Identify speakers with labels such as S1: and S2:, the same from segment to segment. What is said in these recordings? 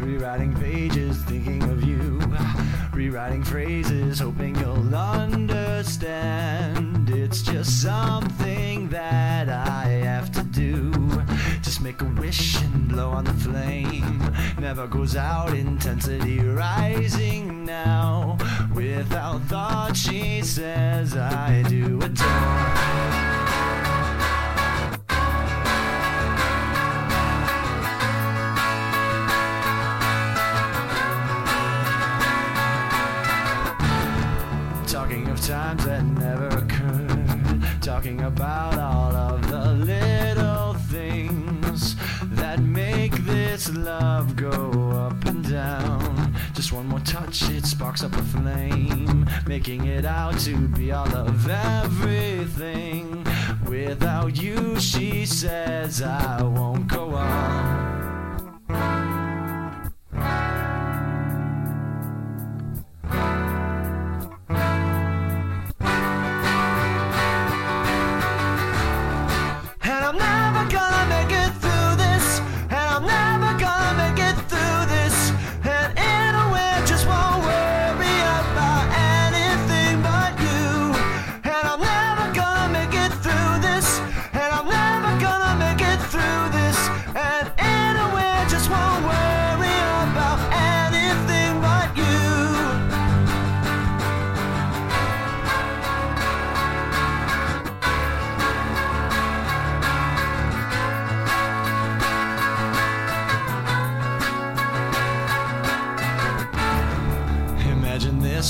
S1: Rewriting pages, thinking of you. Rewriting phrases, hoping you'll understand. It's just something that I have to do. Make a wish and blow on the flame. Never goes out, intensity rising now. Without thought, she says, I do adore. Talking of times that never occurred. Talking about all of the little that make this love go up and down. Just one more touch, it sparks up a flame. Making it out to be all of everything. Without you, she says, I won't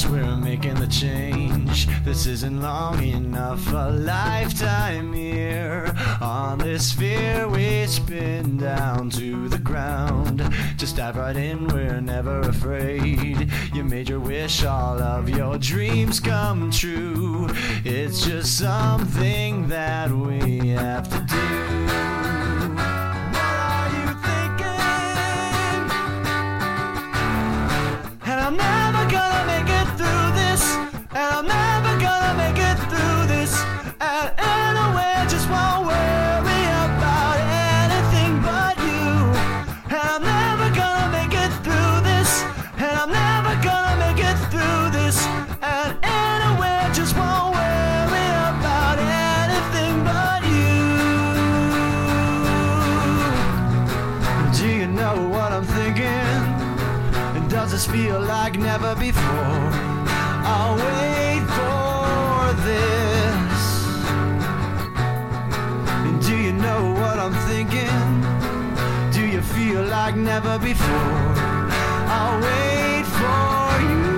S1: We're making the change. This isn't long enough, a lifetime here. On this sphere, we spin down to the ground. Just dive right in, we're never afraid. You made your wish, all of your dreams come true. It's just something that we have to thinking? And does this feel like never before? I'll wait for this. And do you know what I'm thinking? Do you feel like never before? I'll wait for you.